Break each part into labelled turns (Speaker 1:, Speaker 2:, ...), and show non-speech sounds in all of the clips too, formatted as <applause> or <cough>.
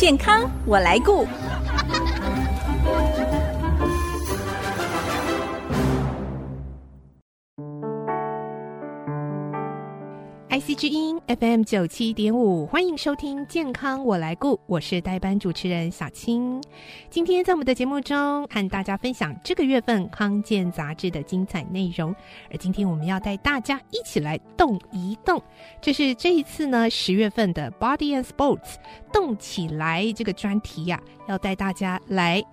Speaker 1: 健康我来顾。
Speaker 2: IC 之音 FM 九七点五，欢迎收听《健康我来顾》，我是代班主持人小青。今天在我们的节目中，和大家分享这个月份康健杂志的精彩内容。而今天我们要带大家一起来动一动，这是这一次呢十月份的 Body and Sports 动起来这个专题呀、要带大家来。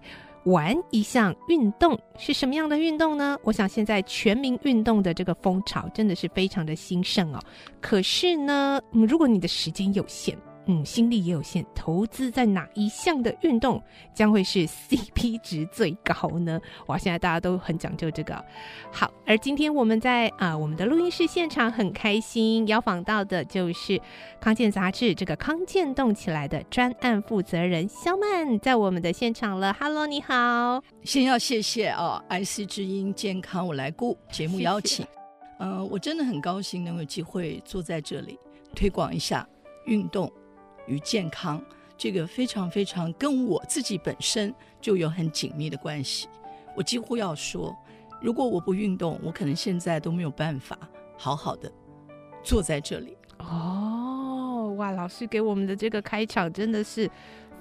Speaker 2: 玩一项运动是什么样的运动呢？我想现在全民运动的这个风潮真的是非常的兴盛哦。可是呢，嗯，如果你的时间有限。嗯，心力也有限，投资在哪一项的运动将会是 <laughs> CP 值最高呢？哇，现在大家都很讲究这个。好，而今天我们在啊、呃、我们的录音室现场很开心，邀访到的就是康健杂志这个康健动起来的专案负责人肖曼，在我们的现场了。Hello，你好。
Speaker 3: 先要谢谢啊，IC 之音健康我来顾节目邀请。嗯、呃，我真的很高兴能有机会坐在这里推广一下运动。与健康，这个非常非常跟我自己本身就有很紧密的关系。我几乎要说，如果我不运动，我可能现在都没有办法好好的坐在这里。
Speaker 2: 哦，哇，老师给我们的这个开场真的是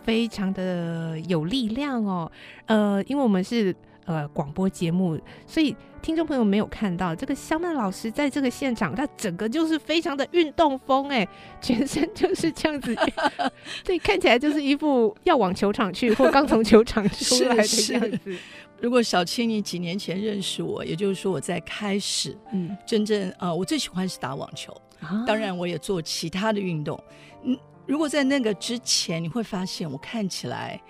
Speaker 2: 非常的有力量哦。呃，因为我们是。呃，广播节目，所以听众朋友没有看到这个香曼老师在这个现场，他整个就是非常的运动风，哎，<laughs> 全身就是这样子，<laughs> 对，看起来就是一副要往球场去或刚从球场出来的样子。
Speaker 3: 是是如果小青你几年前认识我，也就是说我在开始，嗯，真正呃，我最喜欢是打网球，啊、当然我也做其他的运动。嗯，如果在那个之前，你会发现我看起来。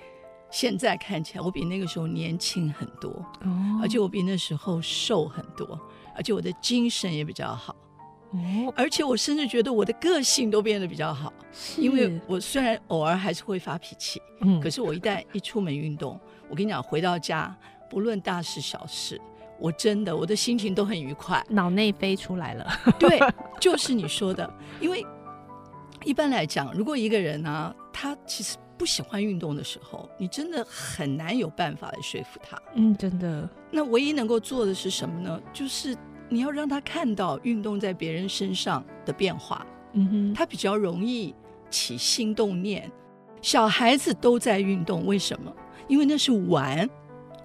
Speaker 3: 现在看起来，我比那个时候年轻很多，哦，而且我比那时候瘦很多，而且我的精神也比较好，哦，而且我甚至觉得我的个性都变得比较好，是。因为我虽然偶尔还是会发脾气，嗯，可是我一旦一出门运动，我跟你讲，回到家不论大事小事，我真的我的心情都很愉快，
Speaker 2: 脑内飞出来了，
Speaker 3: 对，就是你说的，<laughs> 因为一般来讲，如果一个人呢，啊，他其实。不喜欢运动的时候，你真的很难有办法来说服他。
Speaker 2: 嗯，真的。
Speaker 3: 那唯一能够做的是什么呢？就是你要让他看到运动在别人身上的变化。嗯哼，他比较容易起心动念。小孩子都在运动，为什么？因为那是玩。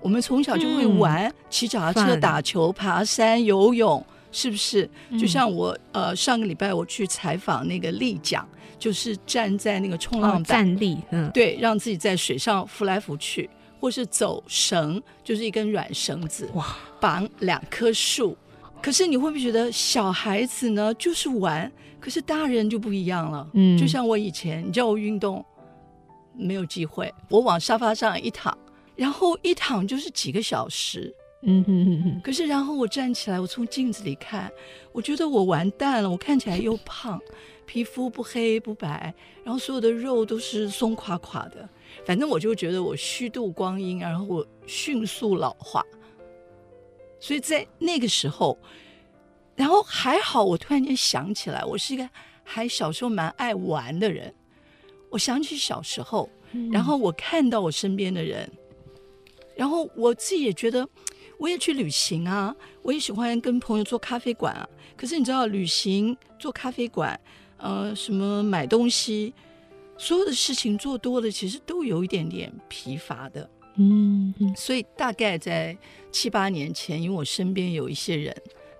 Speaker 3: 我们从小就会玩，骑脚踏车、打球、爬山、游泳，是不是？就像我呃，上个礼拜我去采访那个立桨。就是站在那个冲浪板，哦、站立，嗯，对，让自己在水上浮来浮去，或是走绳，就是一根软绳子，哇，绑两棵树。可是你会不会觉得小孩子呢就是玩，可是大人就不一样了，嗯，就像我以前，你叫我运动，没有机会，我往沙发上一躺，然后一躺就是几个小时，嗯哼哼哼。可是然后我站起来，我从镜子里看，我觉得我完蛋了，我看起来又胖。皮肤不黑不白，然后所有的肉都是松垮垮的，反正我就觉得我虚度光阴，然后我迅速老化。所以在那个时候，然后还好，我突然间想起来，我是一个还小时候蛮爱玩的人。我想起小时候，然后我看到我身边的人，然后我自己也觉得，我也去旅行啊，我也喜欢跟朋友做咖啡馆啊。可是你知道，旅行做咖啡馆。呃，什么买东西，所有的事情做多了，其实都有一点点疲乏的。嗯，所以大概在七八年前，因为我身边有一些人，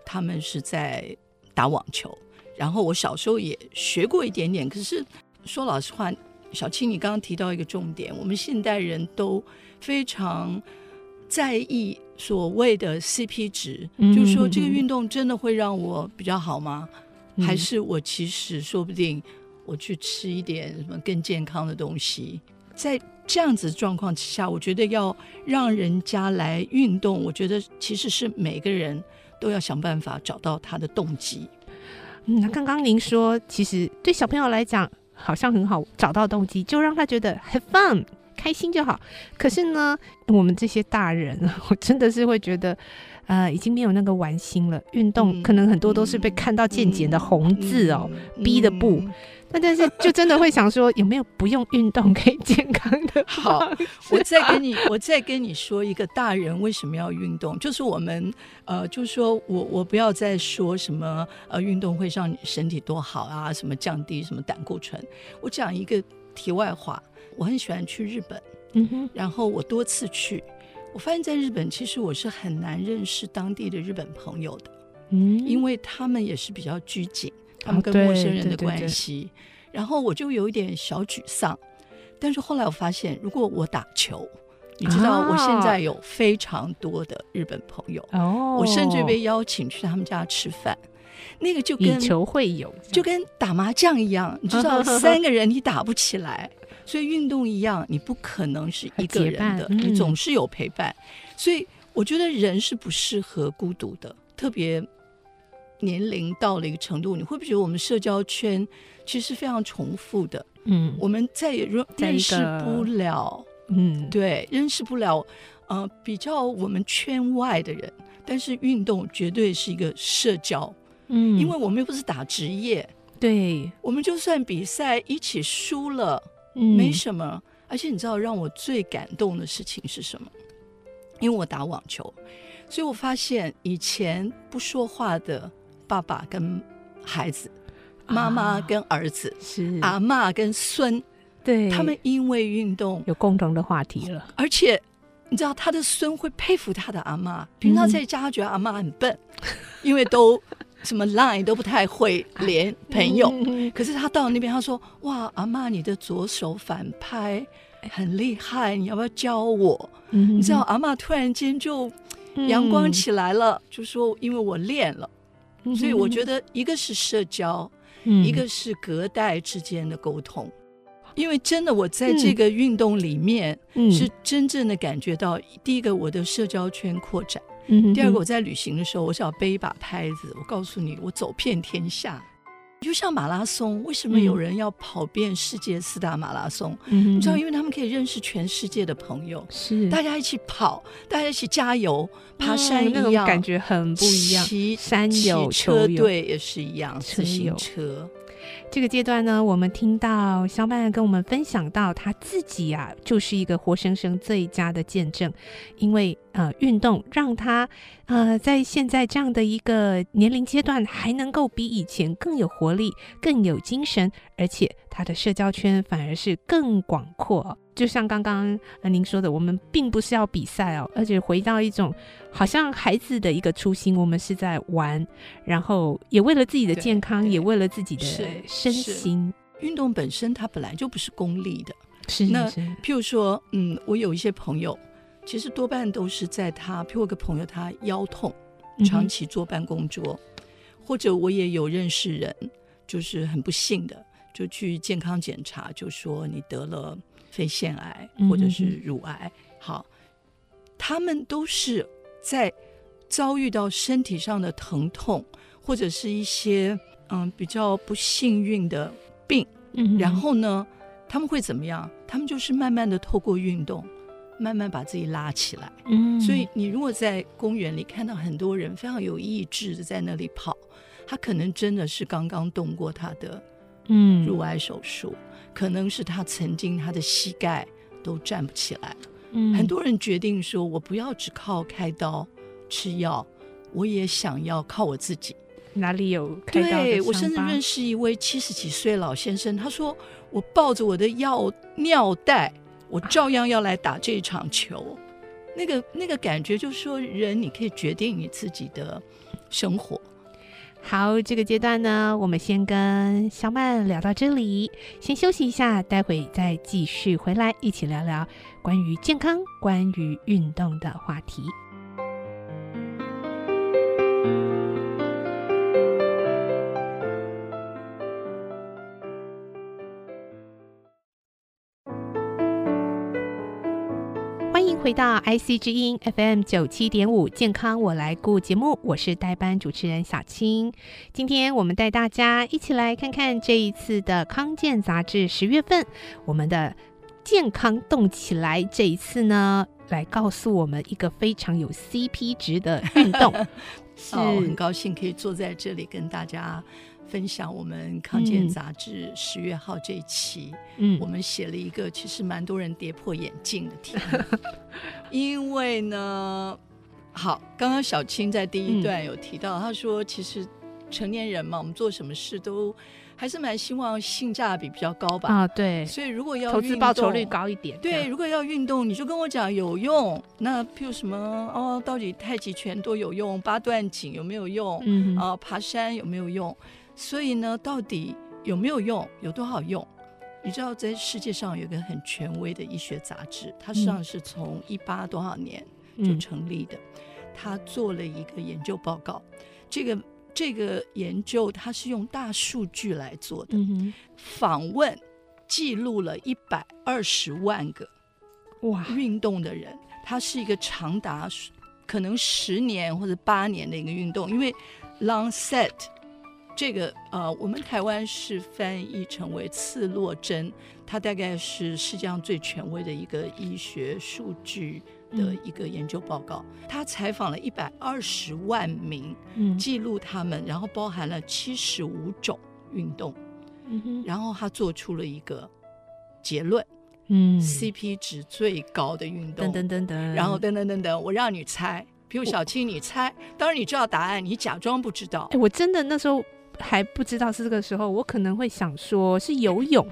Speaker 3: 他们是在打网球，然后我小时候也学过一点点。可是说老实话，小青，你刚刚提到一个重点，我们现代人都非常在意所谓的 CP 值，嗯，就是说这个运动真的会让我比较好吗？还是我其实说不定我去吃一点什么更健康的东西，在这样子状况之下，我觉得要让人家来运动，我觉得其实是每个人都要想办法找到他的动机。
Speaker 2: 嗯，那刚刚您说，其实对小朋友来讲好像很好找到动机，就让他觉得 have fun 开心就好。可是呢，我们这些大人，<laughs> 我真的是会觉得。呃，已经没有那个玩心了。运动可能很多都是被看到健检的红字哦，逼的不。那但是就真的会想说，有没有不用运动可以健康的？<laughs>
Speaker 3: 好，我再跟你，<laughs> 我再跟你说一个大人为什么要运动，就是我们呃，就是说我我不要再说什么呃，运动会让你身体多好啊，什么降低什么胆固醇。我讲一个题外话，我很喜欢去日本，嗯哼，然后我多次去，我发现在日本其实我是很难认识当地的日本朋友的，嗯，因为他们也是比较拘谨。他们跟陌生人的关系，哦、对对对对，然后我就有一点小沮丧。但是后来我发现，如果我打球，你知道，我现在有非常多的日本朋友，哦、我甚至被邀请去他们家吃饭。那个就跟
Speaker 2: 球会友，
Speaker 3: 就跟打麻将一样，你知道，<laughs> 三个人你打不起来，所以运动一样，你不可能是一个人的，你总是有陪伴。所以我觉得人是不适合孤独的，特别。年龄到了一个程度，你会不会觉得我们社交圈其实是非常重复的？嗯，我们再也认认识不了，嗯，对，认识不了，呃，比较我们圈外的人。但是运动绝对是一个社交，嗯，因为我们又不是打职业，
Speaker 2: 对，
Speaker 3: 我们就算比赛一起输了，嗯，没什么。而且你知道让我最感动的事情是什么？因为我打网球，所以我发现以前不说话的。爸爸跟孩子，妈妈跟儿子，啊、是阿妈跟孙，
Speaker 2: 对，
Speaker 3: 他们因为运动
Speaker 2: 有共同的话题了。
Speaker 3: 而且你知道，他的孙会佩服他的阿妈。平常在家，他觉得阿妈很笨，嗯、因为都什么 line 都不太会连朋友。嗯、可是他到那边，他说：“哇，阿妈，你的左手反拍很厉害，你要不要教我？”嗯、你知道，阿妈突然间就阳光起来了，嗯、就说：“因为我练了。”所以我觉得，一个是社交，嗯、一个是隔代之间的沟通。因为真的，我在这个运动里面，是真正的感觉到，第一个我的社交圈扩展，嗯、第二个我在旅行的时候，我只要背一把拍子，我告诉你，我走遍天下。就像马拉松，为什么有人要跑遍世界四大马拉松？嗯，你知道，因为他们可以认识全世界的朋友，是大家一起跑，大家一起加油，爬山一样，嗯、那种
Speaker 2: 感觉很不一样。
Speaker 3: 骑
Speaker 2: 山友、
Speaker 3: 车队也是一样，自行车。
Speaker 2: 这个阶段呢，我们听到肖曼跟我们分享到，他自己啊，就是一个活生生最佳的见证，因为呃，运动让他呃，在现在这样的一个年龄阶段，还能够比以前更有活力、更有精神，而且他的社交圈反而是更广阔。就像刚刚呃您说的，我们并不是要比赛哦，而且回到一种好像孩子的一个初心，我们是在玩，然后也为了自己的健康，也为了自己的身心。
Speaker 3: 运动本身它本来就不是功利的，
Speaker 2: 是那
Speaker 3: 譬如说，嗯，我有一些朋友，其实多半都是在他，譬如我个朋友他腰痛，长期坐办公桌，嗯、或者我也有认识人，就是很不幸的，就去健康检查，就说你得了。肺腺癌或者是乳癌，嗯、好，他们都是在遭遇到身体上的疼痛，或者是一些嗯比较不幸运的病，嗯、然后呢，他们会怎么样？他们就是慢慢的透过运动，慢慢把自己拉起来。嗯，所以你如果在公园里看到很多人非常有意志的在那里跑，他可能真的是刚刚动过他的嗯入癌手术。嗯可能是他曾经他的膝盖都站不起来了，嗯，很多人决定说，我不要只靠开刀吃药，我也想要靠我自己。
Speaker 2: 哪里有开刀？
Speaker 3: 对，我甚至认识一位七十几岁老先生，他说我抱着我的药尿袋，我照样要来打这一场球。啊、那个那个感觉就是说，人你可以决定你自己的生活。
Speaker 2: 好，这个阶段呢，我们先跟小曼聊到这里，先休息一下，待会再继续回来一起聊聊关于健康、关于运动的话题。回到 IC 之音 FM 九七点五健康我来顾节目，我是代班主持人小青。今天我们带大家一起来看看这一次的康健杂志十月份我们的健康动起来。这一次呢，来告诉我们一个非常有 CP 值的运动。<laughs> <laughs>
Speaker 3: 是、哦、很高兴可以坐在这里跟大家分享我们康健杂志十月号这一期，嗯，我们写了一个其实蛮多人跌破眼镜的题目，<laughs> 因为呢，好，刚刚小青在第一段有提到，她、嗯、说其实成年人嘛，我们做什么事都。还是蛮希望性价比比较高吧
Speaker 2: 啊，对，
Speaker 3: 所以如果要
Speaker 2: 投资报酬率高一点，
Speaker 3: 对，如果要运动，你就跟我讲有用。那譬如什么哦，到底太极拳多有用？八段锦有没有用？嗯啊，爬山有没有用？所以呢，到底有没有用？有多少用？你知道，在世界上有一个很权威的医学杂志，它实际上是从一八多少年就成立的，他、嗯、做了一个研究报告，这个。这个研究它是用大数据来做的，嗯、访问记录了一百二十万个哇运动的人，它是一个长达可能十年或者八年的一个运动，因为 Lancet 这个呃，我们台湾是翻译成为刺络针，它大概是世界上最权威的一个医学数据。的一个研究报告，他采访了一百二十万名，记录他们，然后包含了七十五种运动，然后他做出了一个结论，嗯，CP 值最高的运动，
Speaker 2: 等等等等，
Speaker 3: 然后等等等等，我让你猜，比如小青，你猜，当然你知道答案，你假装不知道。
Speaker 2: 哎，我真的那时候还不知道是这个时候，我可能会想说是游泳，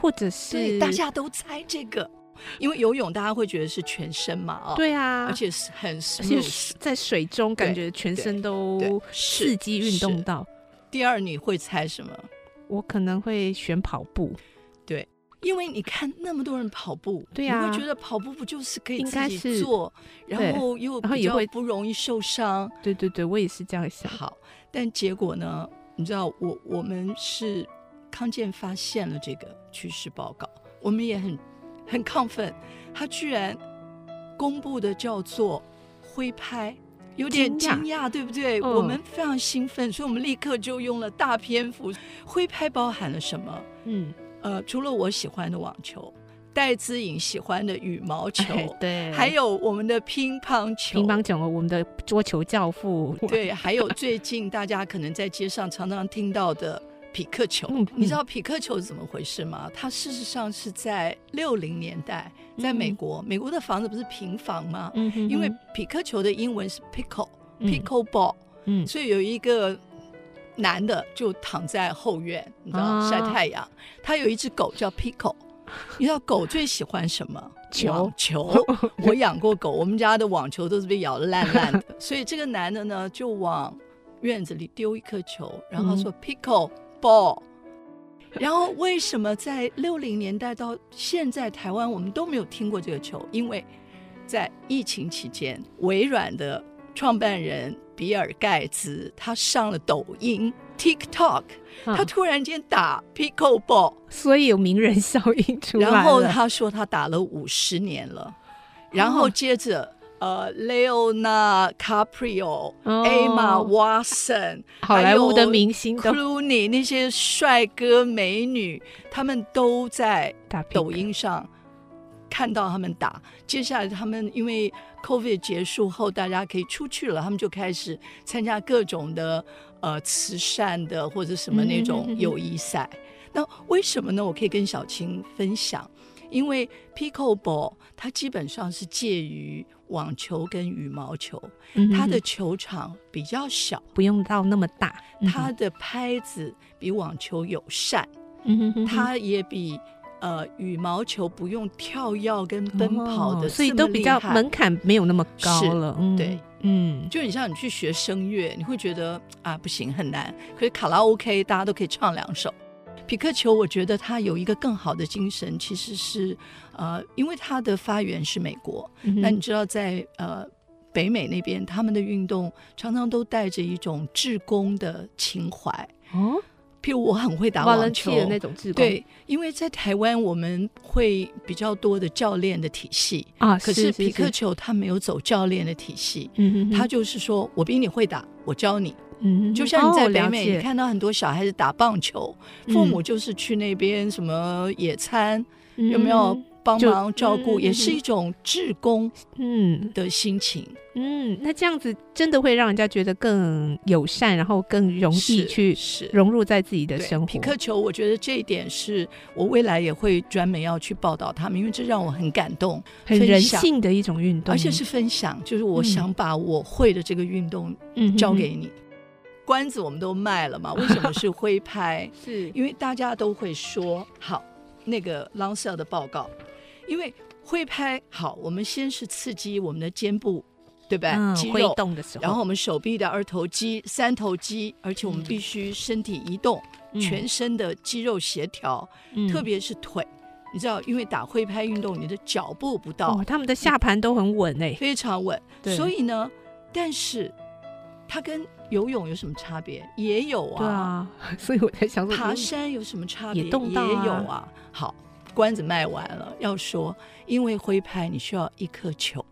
Speaker 2: 或者是
Speaker 3: 大家都猜这个。因为游泳，大家会觉得是全身嘛，哦，
Speaker 2: 对啊，
Speaker 3: 而且是很，
Speaker 2: 而且在水中感觉全身都刺激运动到。
Speaker 3: 第二，你会猜什么？
Speaker 2: 我可能会选跑步，
Speaker 3: 对，因为你看那么多人跑步，
Speaker 2: 对呀，
Speaker 3: 你会觉得跑步不就是可以自己做，然后又比较不容易受伤？
Speaker 2: 对对对，我也是这样想。
Speaker 3: 好，但结果呢？你知道，我我们是康健发现了这个趋势报告，我们也很。很亢奋，他居然公布的叫做挥拍，有点惊讶，对不对？嗯、我们非常兴奋，所以我们立刻就用了大篇幅。挥拍包含了什么？嗯，呃，除了我喜欢的网球，戴资颖喜欢的羽毛球，
Speaker 2: 哎、对，
Speaker 3: 还有我们的乒乓球，
Speaker 2: 乒乓球，我们的桌球教父，
Speaker 3: 对，还有最近大家可能在街上常常听到的。匹克球，你知道匹克球是怎么回事吗？它事实上是在六零年代，在美国，嗯、美国的房子不是平房吗？嗯、因为匹克球的英文是 pickle，pickle ball，嗯，所以有一个男的就躺在后院，你知道、啊、晒太阳。他有一只狗叫 pickle，你知道狗最喜欢什么？<laughs> 球网球。<laughs> 我养过狗，我们家的网球都是被咬得烂烂的。所以这个男的呢，就往院子里丢一颗球，然后说 pickle。ball，然后为什么在六零年代到现在台湾我们都没有听过这个球？因为在疫情期间，微软的创办人比尔盖茨他上了抖音 TikTok，他突然间打 pickleball，
Speaker 2: 所以有名人效应出来了。
Speaker 3: 然后他说他打了五十年了，然后接着。呃，Leonardo DiCaprio、Emma Watson，<laughs>
Speaker 2: 好莱坞的明星
Speaker 3: ，Clooney 那些帅哥美女，他们都在抖音上看到他们打。接下来，他们因为 COVID 结束后，大家可以出去了，他们就开始参加各种的呃慈善的或者什么那种友谊赛。那为什么呢？我可以跟小青分享，因为 Pickleball 它基本上是介于。网球跟羽毛球，它的球场比较小，
Speaker 2: 不用到那么大。
Speaker 3: 它的拍子比网球友善，它也比呃羽毛球不用跳跃跟奔跑的，
Speaker 2: 所以都比较门槛没有那么高了。
Speaker 3: 对，嗯，就你像你去学声乐，你会觉得啊不行很难，可是卡拉 OK 大家都可以唱两首。匹克球，我觉得它有一个更好的精神，其实是，呃，因为它的发源是美国，嗯、那你知道在呃北美那边，他们的运动常常都带着一种志工的情怀。哦，譬如我很会打网球。
Speaker 2: 的那种志工，
Speaker 3: 对，因为在台湾我们会比较多的教练的体系。啊，可是皮克球他没有走教练的体系，嗯哼，他就是说我比你会打，我教你。嗯，就像你在北美，你看到很多小孩子打棒球，父母就是去那边什么野餐，有没有帮忙照顾，也是一种志工嗯的心情
Speaker 2: 嗯。嗯，那这样子真的会让人家觉得更友善，然后更容易去融入在自己的生活。
Speaker 3: 匹克球，我觉得这一点是我未来也会专门要去报道他们，因为这让我很感动，
Speaker 2: 很人性的一种运动，
Speaker 3: 而且是分享，就是我想把我会的这个运动交给你。嗯关子我们都卖了嘛？为什么是挥拍？<laughs> 是因为大家都会说好那个 Lancel 的报告，因为挥拍好，我们先是刺激我们的肩部，对不对？嗯、肌肉动的时候，然后我们手臂的二头肌、三头肌，而且我们必须身体移动，嗯、全身的肌肉协调，嗯、特别是腿。你知道，因为打挥拍运动，你的脚步不到，
Speaker 2: 哦、他们的下盘都很稳哎，
Speaker 3: 非常稳。所以呢，但是它跟游泳有什么差别？也有啊，
Speaker 2: 对啊，<laughs> 所以我在想说，
Speaker 3: 爬山有什么差别？也，啊、也有啊。好，关子卖完了，要说，因为挥拍你需要一颗球，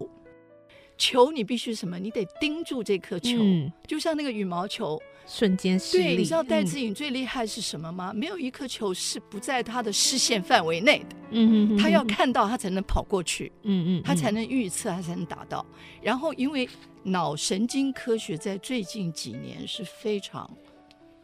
Speaker 3: 球你必须什么？你得盯住这颗球，嗯、就像那个羽毛球，
Speaker 2: 瞬间失利。
Speaker 3: 对，你知道戴资颖最厉害是什么吗？嗯、没有一颗球是不在他的视线范围内的。嗯嗯，他要看到他才能跑过去。嗯嗯，他才能预测，他才能打到。然后因为。脑神经科学在最近几年是非常，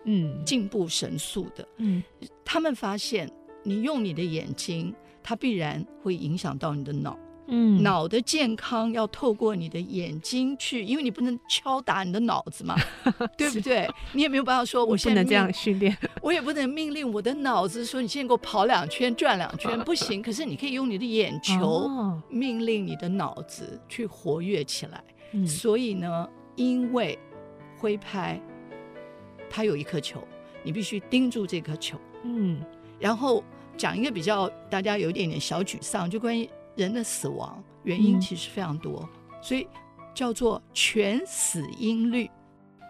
Speaker 3: 嗯，进步神速的。嗯，他们发现，你用你的眼睛，它必然会影响到你的脑。嗯，脑的健康要透过你的眼睛去，因为你不能敲打你的脑子嘛，<laughs> 对不对？你也没有办法说，我现在
Speaker 2: 不能这样训练，<laughs>
Speaker 3: 我也不能命令我的脑子说，你现在给我跑两圈、转两圈，<laughs> 不行。可是你可以用你的眼球命令你的脑子去活跃起来。所以呢，因为挥拍，它有一颗球，你必须盯住这颗球。嗯，然后讲一个比较大家有一点点小沮丧，就关于人的死亡原因其实非常多，嗯、所以叫做全死因率，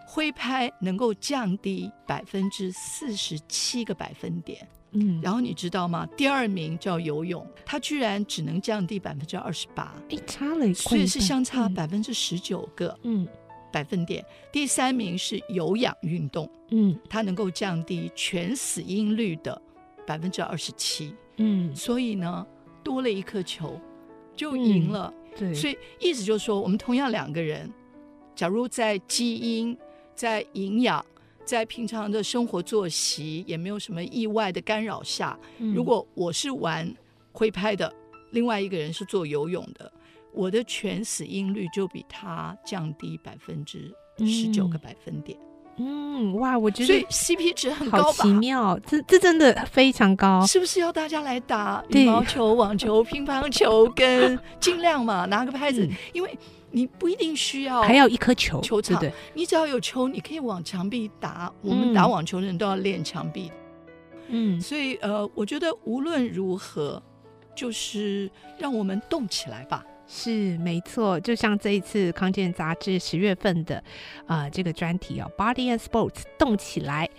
Speaker 3: 挥拍能够降低百分之四十七个百分点。嗯，然后你知道吗？第二名叫游泳，它居然只能降低百分之二十八，
Speaker 2: 哎，差了
Speaker 3: 所以是相差百分之十九个嗯。百分点。嗯、第三名是有氧运动，嗯，它能够降低全死因率的百分之二十七，嗯，所以呢，多了一颗球就赢了，嗯、对，所以意思就是说，我们同样两个人，假如在基因、在营养。在平常的生活作息也没有什么意外的干扰下，嗯、如果我是玩挥拍的，另外一个人是做游泳的，我的全死因率就比他降低百分之十九个百分点。
Speaker 2: 嗯，哇，我觉得
Speaker 3: 所以 CP 值很高吧？
Speaker 2: 好奇妙，这这真的非常高，
Speaker 3: 是不是要大家来打羽毛球、<laughs> 网球、乒乓球，跟尽量嘛 <laughs> 拿个拍子，嗯、因为。你不一定需要，
Speaker 2: 还要一颗球，
Speaker 3: 球场，对对，你只要有球，你可以往墙壁打。我们打网球的人都要练墙壁，嗯，所以呃，我觉得无论如何，就是让我们动起来吧。
Speaker 2: 是没错，就像这一次康健杂志十月份的啊、这个专题哦，Body and Sports 动起来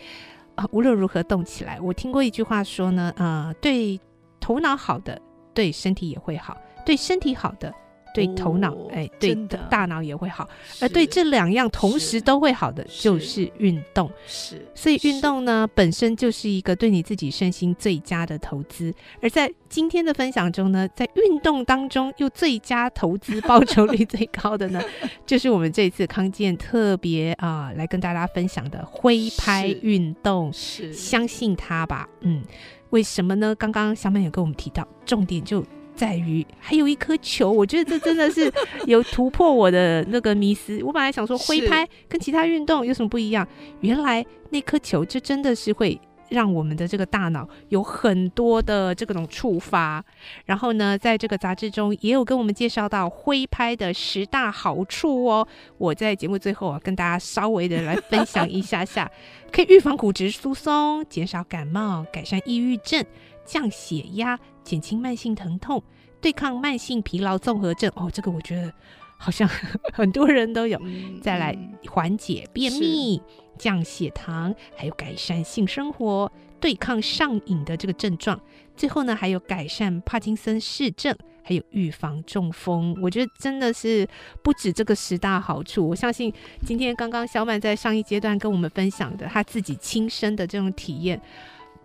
Speaker 2: 啊、无论如何动起来。我听过一句话说呢，啊，对头脑好的，对身体也会好，对身体好的。对头脑，哦、哎，对的大脑也会好，而对这两样同时都会好的就是运动。是，所以运动呢本身就是一个对你自己身心最佳的投资。而在今天的分享中呢，在运动当中又最佳投资报酬率最高的呢，<laughs> 就是我们这次康健特别啊、呃、来跟大家分享的挥拍运动。是，相信它吧。嗯，为什么呢？刚刚小满有跟我们提到，重点就。在于还有一颗球，我觉得这真的是 <laughs> 有突破我的那个迷思。我本来想说挥拍跟其他运动有什么不一样，原来那颗球就真的是会让我们的这个大脑有很多的这种触发。然后呢，在这个杂志中也有跟我们介绍到挥拍的十大好处哦。我在节目最后啊，跟大家稍微的来分享一下下，<laughs> 可以预防骨质疏松，减少感冒，改善抑郁症。降血压，减轻慢性疼痛，对抗慢性疲劳综合症。哦，这个我觉得好像 <laughs> 很多人都有。嗯、再来缓解便秘，降血糖，还有改善性生活，对抗上瘾的这个症状。最后呢，还有改善帕金森氏症，还有预防中风。我觉得真的是不止这个十大好处。我相信今天刚刚小满在上一阶段跟我们分享的他自己亲身的这种体验。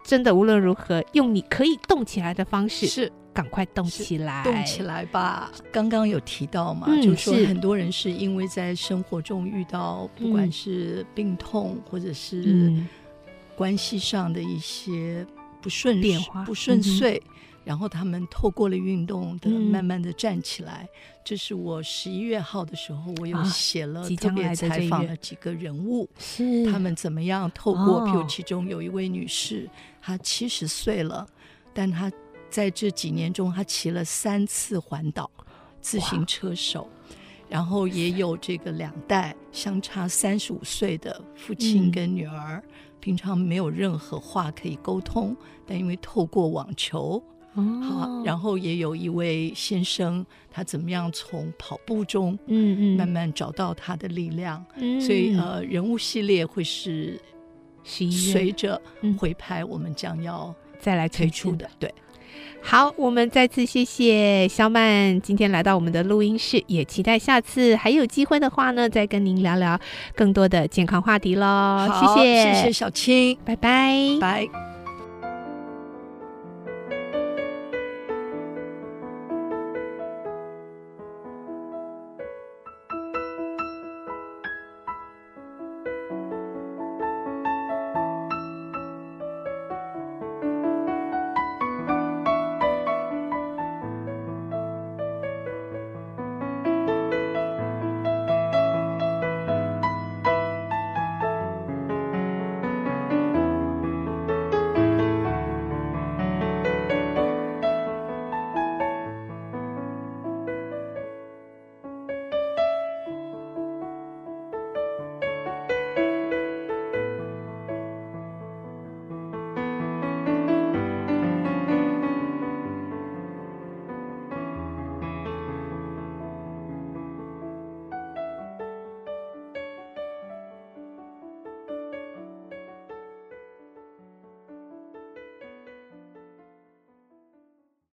Speaker 2: 真的无论如何，用你可以动起来的方式，
Speaker 3: 是。
Speaker 2: 赶快动起来，
Speaker 3: 动起来吧。刚刚有提到嘛，嗯、就是。说很多人是因为在生活中遇到不管是病痛、嗯、或者是关系上的一些不顺
Speaker 2: 变化、
Speaker 3: 不顺遂。嗯然后他们透过了运动的，慢慢的站起来。这、嗯、是我十一月号的时候，我有写了特别采访了几个人物，是。他们怎么样透过，譬如其中有一位女士，她七十岁了，但她在这几年中，她骑了三次环岛自行车手，然后也有这个两代相差三十五岁的父亲跟女儿，嗯、平常没有任何话可以沟通，但因为透过网球。好，然后也有一位先生，他怎么样从跑步中，嗯嗯，慢慢找到他的力量。嗯，所以呃，人物系列会是随着回拍，我们将要
Speaker 2: 再来推出的。
Speaker 3: 对，
Speaker 2: 好，我们再次谢谢肖曼今天来到我们的录音室，也期待下次还有机会的话呢，再跟您聊聊更多的健康话题喽。谢谢，
Speaker 3: 谢谢小青，
Speaker 2: 拜拜，
Speaker 3: 拜。